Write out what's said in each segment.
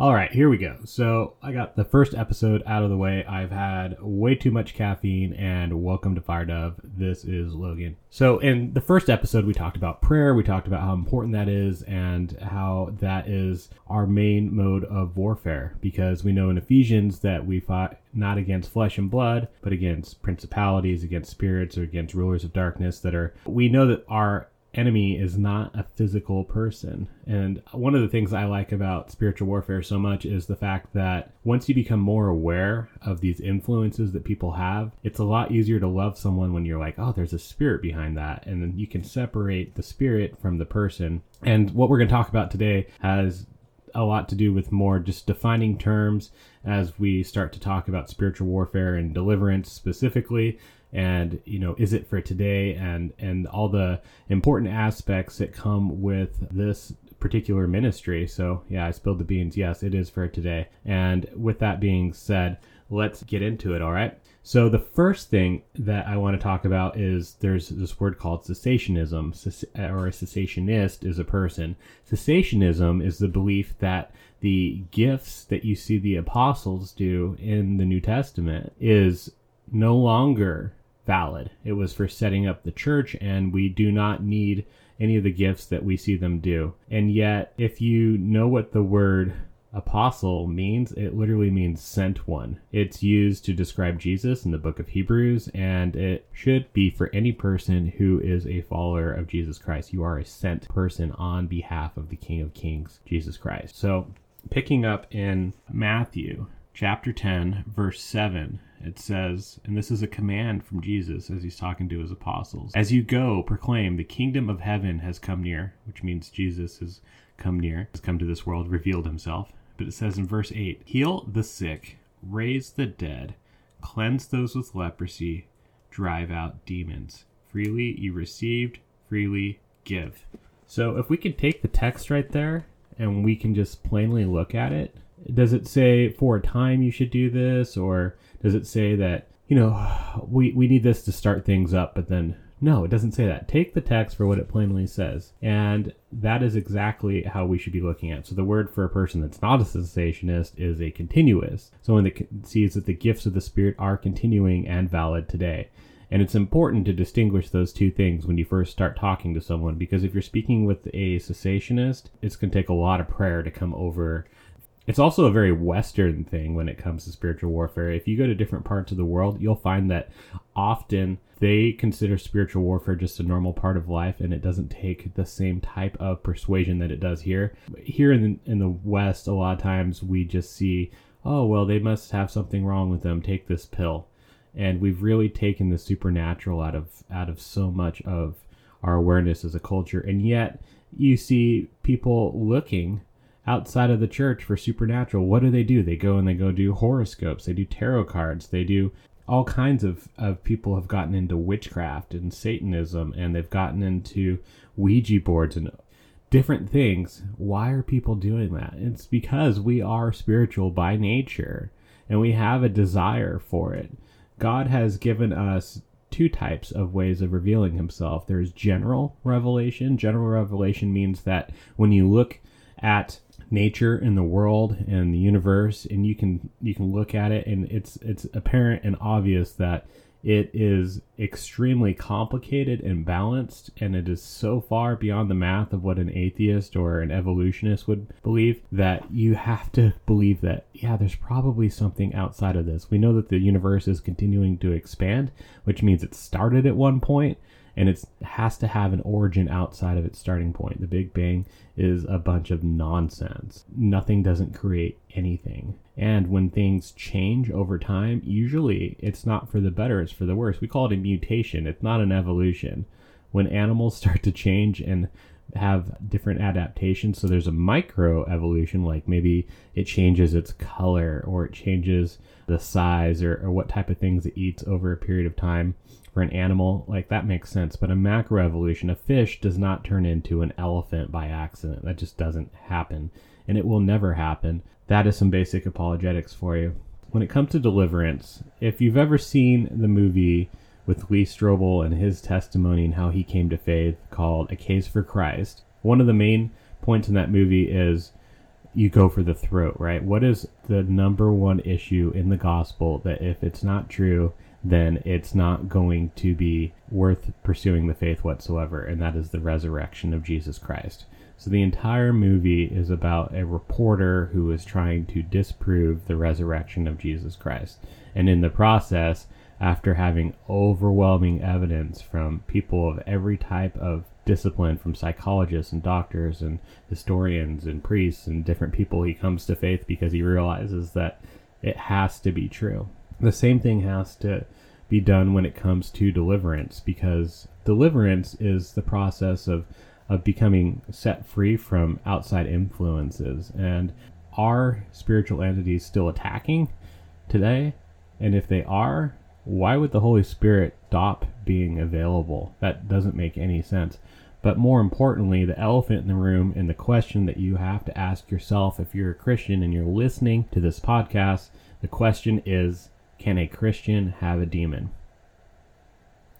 All right, here we go. So I got the first episode out of the way. I've had way too much caffeine, and welcome to Fire Dove. This is Logan. So in the first episode, we talked about prayer. We talked about how important that is, and how that is our main mode of warfare. Because we know in Ephesians that we fight not against flesh and blood, but against principalities, against spirits, or against rulers of darkness. That are we know that our enemy is not a physical person. And one of the things I like about spiritual warfare so much is the fact that once you become more aware of these influences that people have, it's a lot easier to love someone when you're like, oh, there's a spirit behind that. And then you can separate the spirit from the person. And what we're going to talk about today has a lot to do with more just defining terms as we start to talk about spiritual warfare and deliverance specifically and you know is it for today? And and all the important aspects that come with this particular ministry. So yeah i spilled the beans. Yes it is for today. And with that being said let's get into it all right? So the first thing that i want to talk about is there's this word called cessationism. Or a cessationist is a person. Cessationism is the belief that the gifts that you see the apostles do in the new testament is no longer valid. It was for setting up the church, and we do not need any of the gifts that we see them do. And yet, if you know what the word apostle means, it literally means sent one. It's used to describe Jesus in the book of Hebrews, and it should be for any person who is a follower of Jesus Christ. You are a sent person on behalf of the King of Kings, Jesus Christ. So, picking up in Matthew chapter 10, verse 7, it says, and this is a command from Jesus as he's talking to his apostles As you go, proclaim, the kingdom of heaven has come near, which means Jesus has come near, has come to this world, revealed himself. But it says in verse 8, Heal the sick, raise the dead, cleanse those with leprosy, drive out demons. Freely you received, freely give. So if we can take the text right there and we can just plainly look at it, does it say for a time you should do this or does it say that you know we we need this to start things up but then no it doesn't say that. Take the text for what it plainly says and that is exactly how we should be looking at It. so the word for a person that's not a cessationist is a continuous. So someone that sees that the gifts of the spirit are continuing and valid today. And it's important to distinguish those two things when you first start talking to someone because if you're speaking with a cessationist, it's going to take a lot of prayer to come over it's also a very Western thing when it comes to spiritual warfare. If you go to different parts of the world, you'll find that often they consider spiritual warfare just a normal part of life and it doesn't take the same type of persuasion that it does here. Here in the, in the West, a lot of times we just see, oh, well, they must have something wrong with them. Take this pill. And we've really taken the supernatural out of out of so much of our awareness as a culture. And yet you see people looking outside of the church for supernatural, what do they do? They go and they go do horoscopes, they do tarot cards, they do all kinds of, of people have gotten into witchcraft and Satanism and they've gotten into Ouija boards and different things. Why are people doing that? It's because we are spiritual by nature and we have a desire for it. God has given us two types of ways of revealing himself. There's general revelation. General revelation means that when you look at nature and the world and the universe and you can you can look at it and it's it's apparent and obvious that it is extremely complicated and balanced and it is so far beyond the math of what an atheist or an evolutionist would believe that you have to believe that yeah there's probably something outside of this. We know that the universe is continuing to expand which means it started at one point and it has to have an origin outside of its starting point. The Big Bang is a bunch of nonsense. Nothing doesn't create anything. And when things change over time, usually it's not for the better, it's for the worse. We call it a mutation, it's not an evolution. When animals start to change and have different adaptations, so there's a micro evolution, like maybe it changes its color or it changes the size or, or what type of things it eats over a period of time for an animal, like that makes sense. But a macroevolution, a fish does not turn into an elephant by accident. That just doesn't happen. And it will never happen. That is some basic apologetics for you. When it comes to deliverance, if you've ever seen the movie with Lee Strobel and his testimony and how he came to faith called A Case for Christ, one of the main points in that movie is you go for the throat, right? What is the number one issue in the gospel that if it's not true, then it's not going to be worth pursuing the faith whatsoever, and that is the resurrection of Jesus Christ. So the entire movie is about a reporter who is trying to disprove the resurrection of Jesus Christ. And in the process, after having overwhelming evidence from people of every type of discipline, from psychologists and doctors and historians and priests and different people, he comes to faith because he realizes that it has to be true. The same thing has to be done when it comes to deliverance because deliverance is the process of of becoming set free from outside influences. And are spiritual entities still attacking today? And if they are, why would the Holy Spirit stop being available? That doesn't make any sense. But more importantly, the elephant in the room and the question that you have to ask yourself if you're a Christian and you're listening to this podcast, the question is can a Christian have a demon?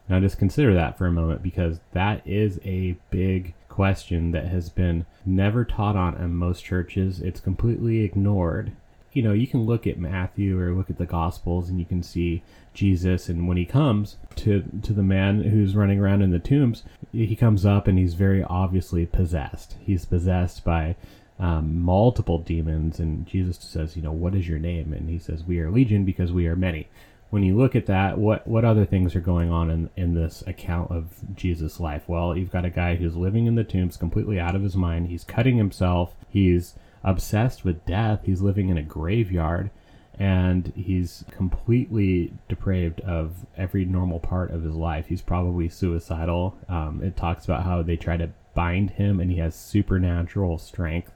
Now, just consider that for a moment because that is a big question that has been never taught on in most churches. It's completely ignored. You know, you can look at Matthew or look at the Gospels and you can see Jesus, and when he comes to to the man who's running around in the tombs, he comes up and he's very obviously possessed. He's possessed by um, multiple demons, and Jesus says, "You know, what is your name?" And he says, "We are legion because we are many." when you look at that, what what other things are going on in, in this account of Jesus' life? Well, you've got a guy who's living in the tombs, completely out of his mind. He's cutting himself. He's obsessed with death. He's living in a graveyard, and he's completely depraved of every normal part of his life. He's probably suicidal. Um, it talks about how they try to bind him, and he has supernatural strength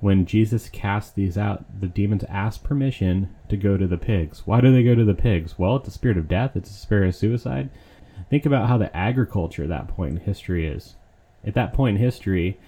when Jesus cast these out, the demons ask permission to go to the pigs. Why do they go to the pigs? Well, it's a spirit of death, it's a spirit of suicide. Think about how the agriculture at that point in history is. At that point in history,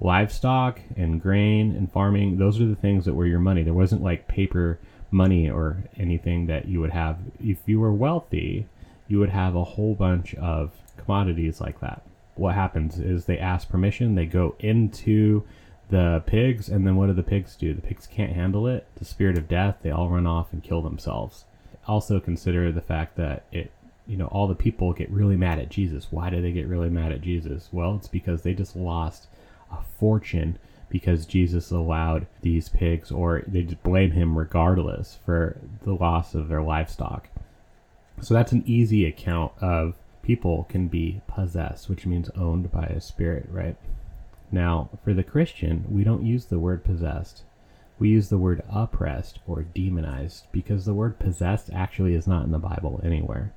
livestock and grain and farming, those are the things that were your money. There wasn't like paper money or anything that you would have. If you were wealthy, you would have a whole bunch of commodities like that. What happens is they ask permission, they go into the pigs, and then what do the pigs do? The pigs can't handle it. The spirit of death, they all run off and kill themselves. Also consider the fact that it, you know, all the people get really mad at Jesus. Why do they get really mad at Jesus? Well, it's because they just lost a fortune because Jesus allowed these pigs, or they just blame him regardless for the loss of their livestock. So that's an easy account of people can be possessed, which means owned by a spirit, right? Now, for the Christian, we don't use the word possessed. We use the word oppressed or demonized because the word possessed actually is not in the Bible anywhere.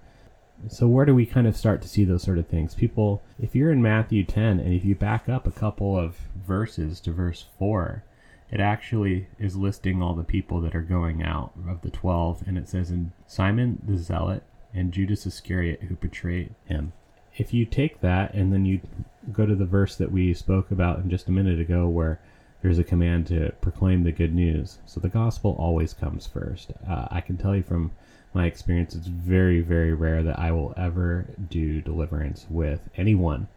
So, where do we kind of start to see those sort of things? People, if you're in Matthew 10 and if you back up a couple of verses to verse 4, it actually is listing all the people that are going out of the 12, and it says, in Simon the Zealot and Judas Iscariot who betrayed him if you take that and then you go to the verse that we spoke about in just a minute ago where there's a command to proclaim the good news. So the gospel always comes first. Uh, I can tell you from my experience, it's very, very rare that I will ever do deliverance with anyone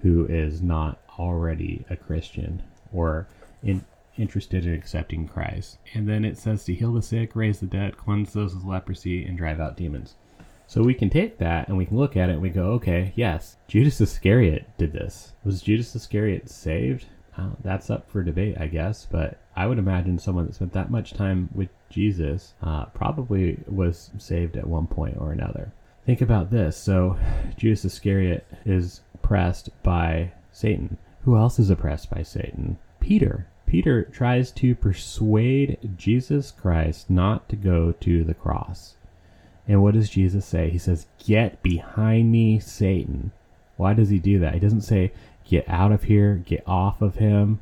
who is not already a Christian or in, interested in accepting Christ. And then it says to heal the sick, raise the dead, cleanse those with leprosy, and drive out demons. So we can take that and we can look at it and we go, okay, yes, Judas Iscariot did this. Was Judas Iscariot saved? Uh, that's up for debate, I guess, but I would imagine someone that spent that much time with Jesus uh, probably was saved at one point or another. Think about this. So, Judas Iscariot is oppressed by Satan. Who else is oppressed by Satan? Peter. Peter tries to persuade Jesus Christ not to go to the cross. And what does Jesus say? He says, Get behind me, Satan. Why does he do that? He doesn't say, Get out of here, get off of him.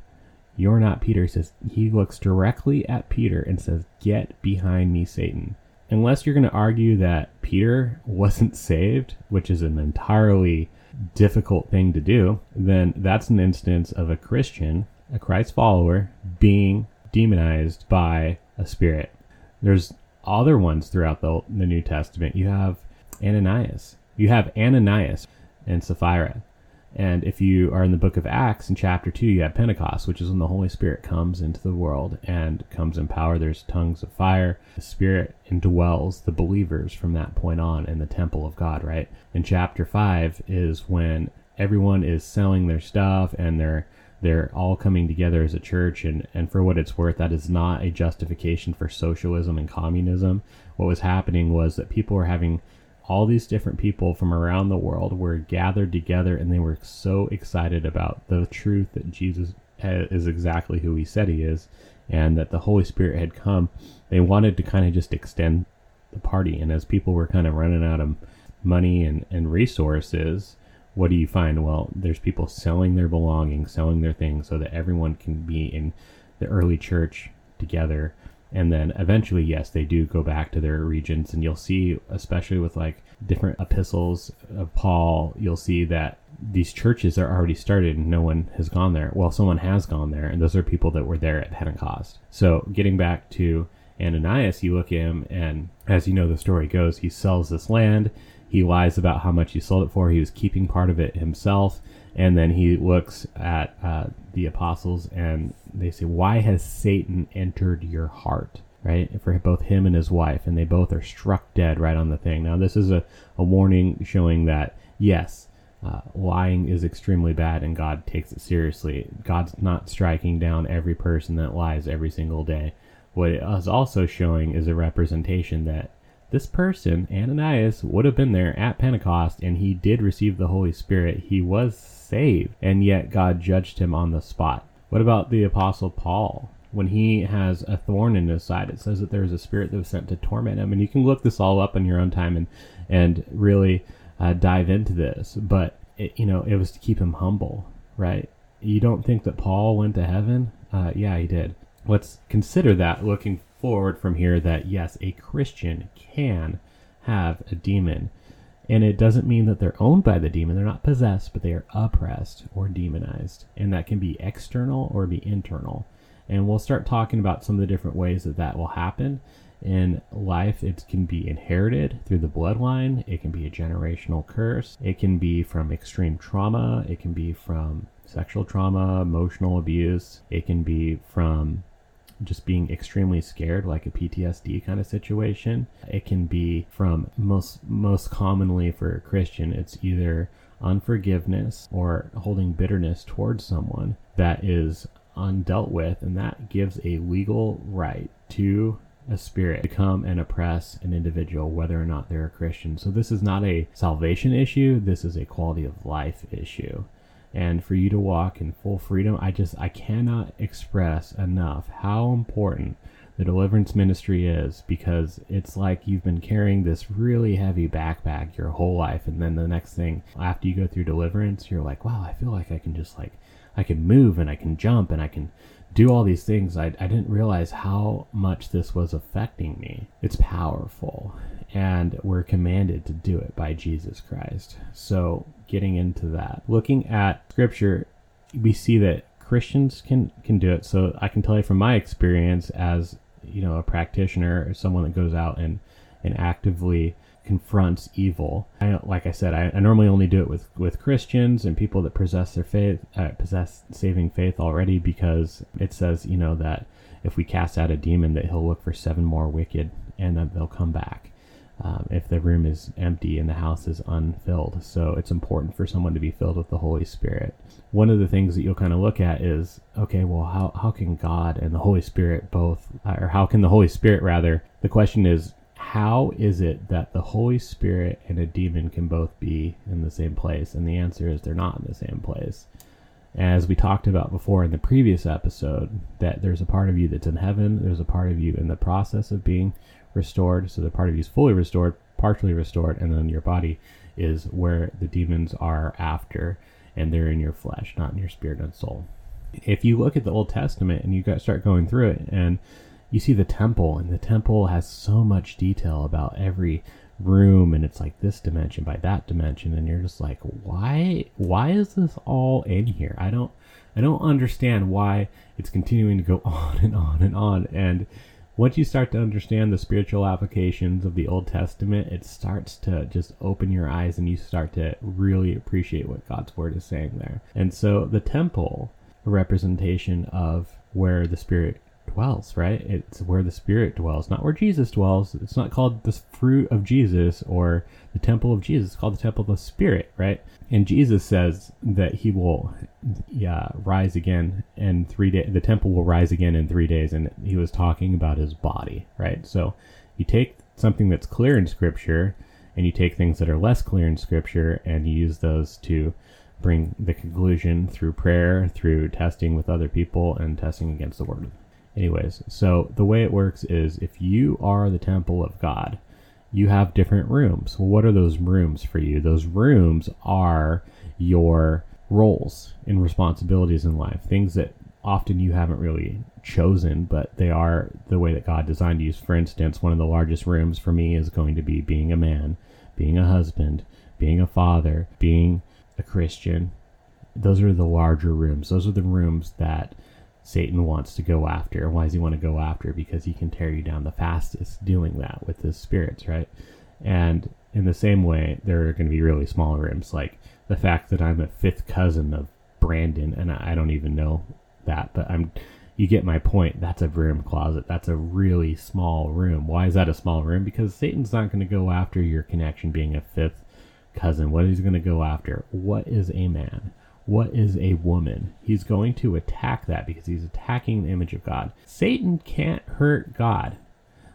You're not Peter. He says, He looks directly at Peter and says, Get behind me, Satan. Unless you're going to argue that Peter wasn't saved, which is an entirely difficult thing to do, then that's an instance of a Christian, a Christ follower, being demonized by a spirit. There's other ones throughout the, the New Testament. You have Ananias. You have Ananias and Sapphira. And if you are in the book of Acts in chapter 2, you have Pentecost, which is when the Holy Spirit comes into the world and comes in power. There's tongues of fire. The Spirit indwells the believers from that point on in the temple of God, right? In chapter 5 is when everyone is selling their stuff and they're they're all coming together as a church and, and for what it's worth that is not a justification for socialism and communism what was happening was that people were having all these different people from around the world were gathered together and they were so excited about the truth that Jesus eh, is exactly who he said he is and that the Holy Spirit had come. They wanted to kind of just extend the party. And as people were kind of running out of money and, and resources, what do you find? Well, there's people selling their belongings, selling their things so that everyone can be in the early church together. And then eventually yes they do go back to their regions and you'll see especially with like different epistles of paul you'll see that these churches are already started and no one has gone there. Well someone has gone there and those are people that were there at pentecost. So getting back to ananias you look at him and as you know the story goes he sells this land he lies about how much he sold it for he was keeping part of it himself and then he looks at uh, the apostles and they say, Why has Satan entered your heart? Right? For both him and his wife. And they both are struck dead right on the thing. Now, this is a, a warning showing that, yes, uh, lying is extremely bad and God takes it seriously. God's not striking down every person that lies every single day. What it is also showing is a representation that this person, Ananias, would have been there at Pentecost and he did receive the Holy Spirit. He was saved, and yet God judged him on the spot. What about the Apostle Paul? When he has a thorn in his side, it says that there is a spirit that was sent to torment him. And you can look this all up in your own time and, and really uh, dive into this. But, it, you know, it was to keep him humble, right? You don't think that Paul went to heaven? Uh, yeah, he did. Let's consider that looking forward from here that yes, a Christian can have a demon. And it doesn't mean that they're owned by the demon. They're not possessed, but they are oppressed or demonized. And that can be external or be internal. And we'll start talking about some of the different ways that that will happen in life. It can be inherited through the bloodline, it can be a generational curse, it can be from extreme trauma, it can be from sexual trauma, emotional abuse, it can be from just being extremely scared, like a PTSD kind of situation. It can be from most most commonly for a Christian, it's either unforgiveness or holding bitterness towards someone that is undealt with, and that gives a legal right to a spirit to come and oppress an individual, whether or not they're a Christian. So this is not a salvation issue. This is a quality of life issue and for you to walk in full freedom. I just I cannot express enough how important the deliverance ministry is because it's like you've been carrying this really heavy backpack your whole life and then the next thing after you go through deliverance you're like wow I feel like I can just like I can move and I can jump and I can do all these things I, I didn't realize how much this was affecting me it's powerful and we're commanded to do it by Jesus Christ. So, getting into that, looking at scripture, we see that Christians can can do it. So, I can tell you from my experience as, you know, a practitioner or someone that goes out and and actively confronts evil. I, like I said, I, I, normally only do it with, with Christians and people that possess their faith, uh, possess saving faith already, because it says, you know, that if we cast out a demon, that he'll look for seven more wicked and that they'll come back um, if the room is empty and the house is unfilled. So it's important for someone to be filled with the Holy Spirit. One of the things that you'll kind of look at is okay, well, how, how can God and the Holy Spirit both, or how can the Holy Spirit rather? The question is, how is it that the Holy Spirit and a demon can both be in the same place? And the answer is they're not in the same place. As we talked about before in the previous episode, that there's a part of you that's in heaven, there's a part of you in the process of being restored. So the part of you is fully restored, partially restored, and then your body is where the demons are after, and they're in your flesh, not in your spirit and soul. If you look at the Old Testament and you start going through it, and you see the temple, and the temple has so much detail about every room and it's like this dimension by that dimension and you're just like why why is this all in here i don't i don't understand why it's continuing to go on and on and on and once you start to understand the spiritual applications of the Old Testament, it starts to just open your eyes and you start to really appreciate what God's word is saying there. And so the temple, a representation of where the Spirit dwells, right? It's where the Spirit dwells, not where Jesus dwells. It's not called the fruit of Jesus or the temple of Jesus. Called the temple of the Spirit, right? And Jesus says that he will yeah, rise again in three days. The temple will rise again in three days. And he was talking about his body, right? So you take something that's clear in Scripture and you take things that are less clear in Scripture and you use those to bring the conclusion through prayer, through testing with other people, and testing against the Word Anyways, so the way it works is if you are the temple of God, you have different rooms. Well, what are those rooms for you? Those rooms are your roles and responsibilities in life, things that often you haven't really chosen, but they are the way that God designed you. For instance, one of the largest rooms for me is going to be being a man, being a husband, being a father, being a Christian. Those are the larger rooms. Those are the rooms that Satan wants to go after. Why does he want to go after? Because he can tear you down the fastest doing that with his spirits, right? And in the same way, there are going to be really small rooms, like the fact that I'm a fifth cousin of Brandon, and I don't even know that, but I'm. You get my point. That's a room closet. That's a really small room. Why is that a small room? Because Satan's not going to go after your connection being a fifth cousin. What is he going to go after? What is a man? What is a woman? He's going to attack that because he's attacking the image of God. Satan can't hurt God.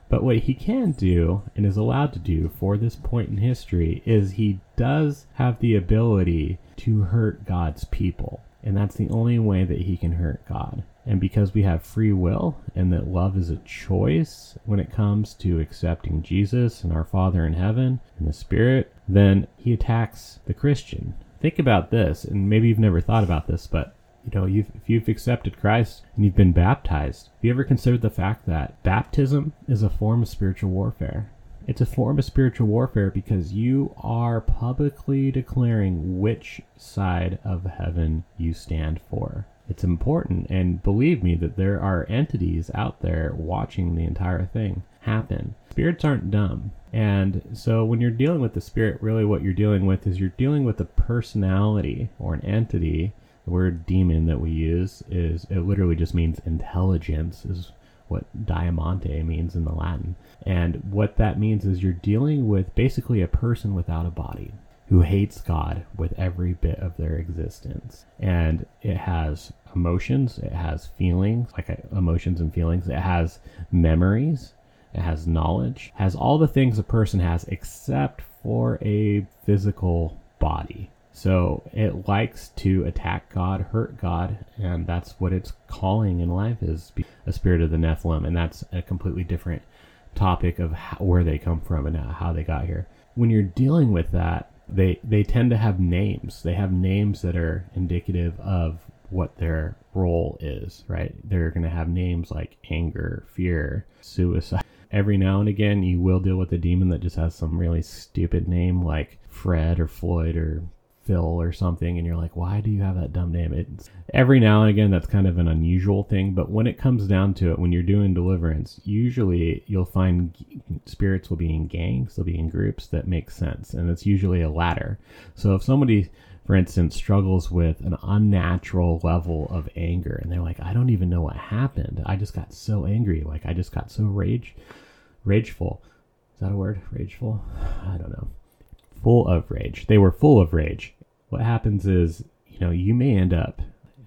But what he can do and is allowed to do for this point in history is he does have the ability to hurt God's people. And that's the only way that he can hurt God. And because we have free will and that love is a choice when it comes to accepting Jesus and our Father in heaven and the Spirit, then he attacks the Christian think about this, and maybe you've never thought about this, but you know, you've, if you've accepted Christ and you've been baptized, have you ever considered the fact that baptism is a form of spiritual warfare? It's a form of spiritual warfare because you are publicly declaring which side of heaven you stand for. It's important, and believe me that there are entities out there watching the entire thing happen. Spirits aren't dumb. And so when you're dealing with the spirit, really what you're dealing with is you're dealing with a personality or an entity. The word demon that we use is it literally just means intelligence is what diamante means in the Latin. And what that means is you're dealing with basically a person without a body who hates God with every bit of their existence. And it has emotions, it has feelings, like uh, emotions and feelings, it has memories, it has knowledge, has all the things a person has except for a physical body. So it likes to attack God, hurt God, and that's what its calling in life is a spirit of the Nephilim. And that's a completely different topic of how, where they come from and uh, how they got here. When you're dealing with that, they, they tend to have names. They have names that are indicative of what their role is, right? They're going to have names like anger, fear, suicide every now and again you will deal with a demon that just has some really stupid name like Fred or Floyd or Phil or something and you're like why do you have that dumb name? It's every now and again that's kind of an unusual thing but when it comes down to it when you're doing deliverance usually you'll find spirits will be in gangs they'll be in groups that make sense and it's usually a ladder. So if somebody for instance, struggles with an unnatural level of anger. And they're like, I don't even know what happened. I just got so angry. Like, I just got so rage, rageful. Is that a word? Rageful? I don't know. Full of rage. They were full of rage. What happens is, you know, you may end up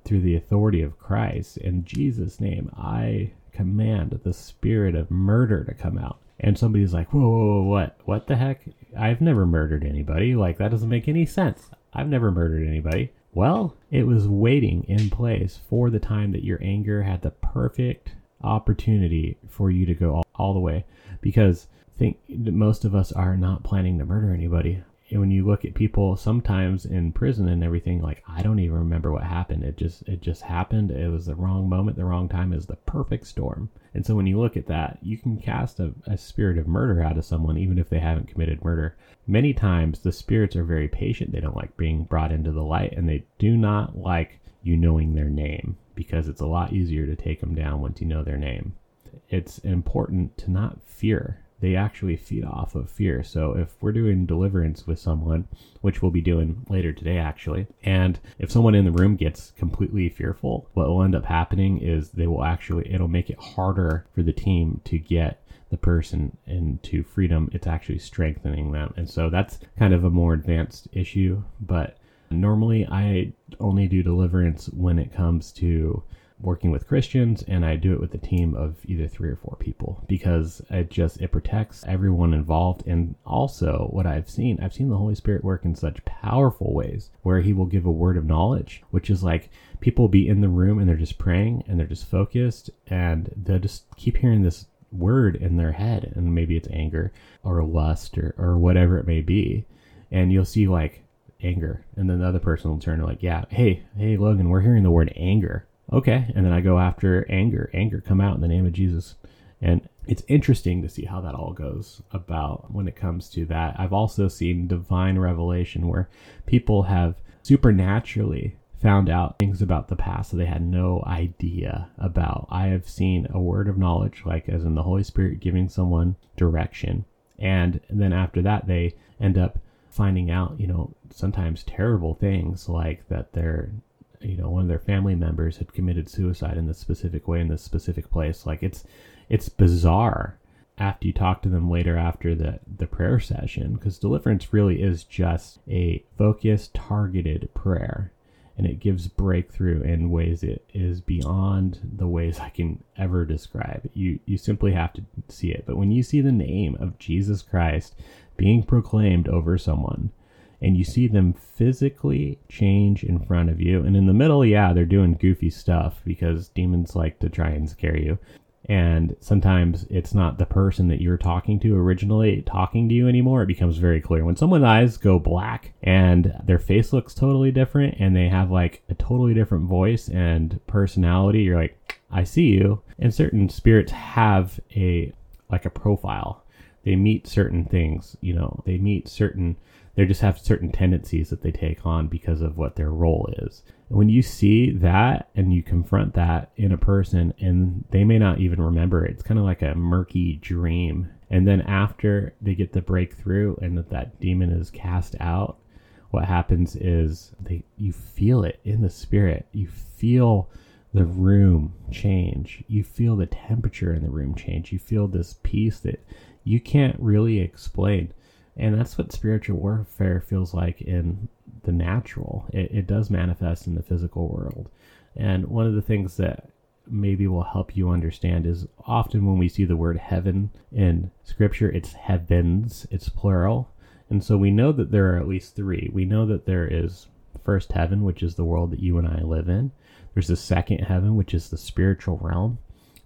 through the authority of Christ in Jesus' name. I command the spirit of murder to come out. And somebody's like, whoa, whoa, whoa, what? What the heck? I've never murdered anybody. Like, that doesn't make any sense. I've never murdered anybody. Well, it was waiting in place for the time that your anger had the perfect opportunity for you to go all, all the way. Because I think most of us are not planning to murder anybody when you look at people sometimes in prison and everything like i don't even remember what happened. It just it just happened. It was the wrong moment the wrong time is the perfect storm. And so when you look at that you can cast a, a spirit of murder out of someone even if they haven't committed murder. Many times the spirits are very patient. They don't like being brought into the light and they do not like you knowing their name because it's a lot easier to take them down once you know their name. It's important to not fear they actually feed off of fear. So if we're doing deliverance with someone, which we'll be doing later today actually, and if someone in the room gets completely fearful, what will end up happening is they will actually it'll make it harder for the team to get the person into freedom. It's actually strengthening them. And so that's kind of a more advanced issue, but normally I only do deliverance when it comes to working with Christians and I do it with a team of either three or four people because it just it protects everyone involved. And also what I've seen I've seen the Holy Spirit work in such powerful ways where he will give a word of knowledge which is like people be in the room and they're just praying and they're just focused and they'll just keep hearing this word in their head. And maybe it's anger or lust or, or whatever it may be. And you'll see like anger. And then the other person will turn to like yeah hey hey logan we're hearing the word anger okay. And then I go after anger. Anger, come out in the name of Jesus. And it's interesting to see how that all goes about when it comes to that. I've also seen divine revelation where people have supernaturally found out things about the past that they had no idea about. I have seen a word of knowledge, like as in the Holy Spirit giving someone direction. And then after that, they end up finding out, you know, sometimes terrible things like that they're you know one of their family members had committed suicide in this specific way in this specific place like it's it's bizarre after you talk to them later after the the prayer session because deliverance really is just a focused targeted prayer and it gives breakthrough in ways it is beyond the ways I can ever describe. You you simply have to see it. But when you see the name of Jesus Christ being proclaimed over someone, and you see them physically change in front of you. And in the middle, yeah, they're doing goofy stuff because demons like to try and scare you. And sometimes it's not the person that you're talking to originally talking to you anymore. It becomes very clear. When someone's eyes go black and their face looks totally different and they have like a totally different voice and personality, you're like, I see you. And certain spirits have a like a profile. They meet certain things, you know, they meet certain they just have certain tendencies that they take on because of what their role is. And when you see that and you confront that in a person and they may not even remember it, it's kind of like a murky dream. And then after they get the breakthrough and that that demon is cast out, what happens is they you feel it in the spirit. You feel the room change. You feel the temperature in the room change. You feel this peace that you can't really explain. And that's what spiritual warfare feels like in the natural. It, it does manifest in the physical world. And one of the things that maybe will help you understand is often when we see the word heaven in scripture, it's heavens, it's plural. And so we know that there are at least three. We know that there is first heaven, which is the world that you and I live in. There's the second heaven, which is the spiritual realm.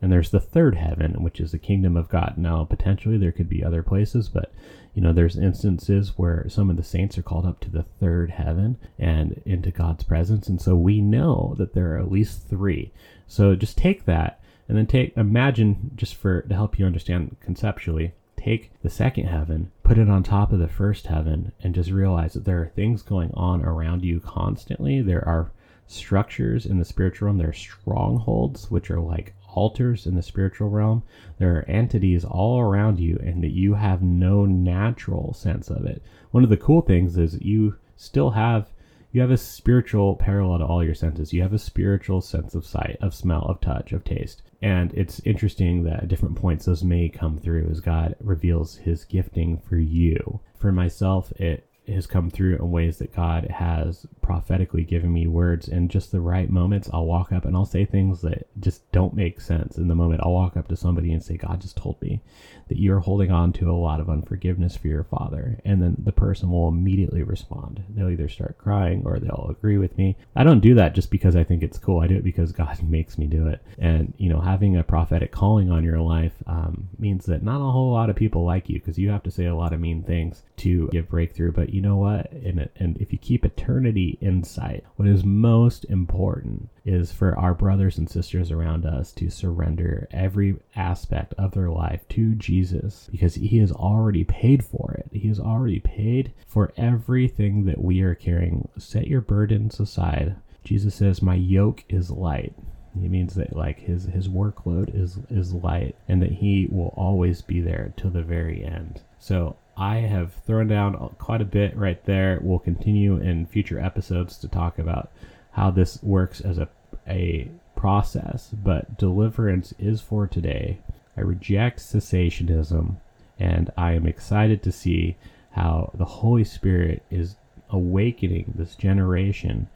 And there's the third heaven, which is the kingdom of God. Now, potentially there could be other places, but you know, there's instances where some of the saints are called up to the third heaven and into God's presence. And so we know that there are at least three. So just take that and then take, imagine just for, to help you understand conceptually, take the second heaven, put it on top of the first heaven, and just realize that there are things going on around you constantly. There are structures in the spiritual realm, there are strongholds, which are like altars in the spiritual realm. There are entities all around you, and that you have no natural sense of it. One of the cool things is you still have you have a spiritual parallel to all your senses. You have a spiritual sense of sight, of smell, of touch, of taste. And it's interesting that at different points those may come through as God reveals his gifting for you. For myself, it has come through in ways that God has prophetically given me words in just the right moments. I'll walk up and I'll say things that just don't make sense in the moment. I'll walk up to somebody and say, God just told me that you're holding on to a lot of unforgiveness for your father. And then the person will immediately respond. They'll either start crying or they'll agree with me. I don't do that just because I think it's cool. I do it because God makes me do it. And, you know, having a prophetic calling on your life um, means that not a whole lot of people like you because you have to say a lot of mean things to give breakthrough. But you know what? And, and if you keep eternity in sight, what is most important is for our brothers and sisters around us to surrender every aspect of their life to Jesus because he has already paid for it. He has already paid for everything that we are carrying. Set your burdens aside. Jesus says, My yoke is light. He means that like his his workload is is light and that he will always be there till the very end. So I have thrown down quite a bit right there. We'll continue in future episodes to talk about how this works as a a process, but deliverance is for today. I reject cessationism and I am excited to see how the Holy Spirit is awakening this generation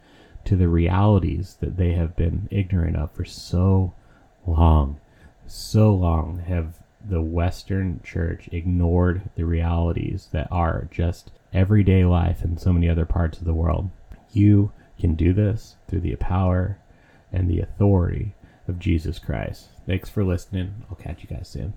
to the realities that they have been ignorant of for so long. So long have the Western church ignored the realities that are just everyday life in so many other parts of the world. You can do this through the power and the authority of Jesus Christ. Thanks for listening. I'll catch you guys soon.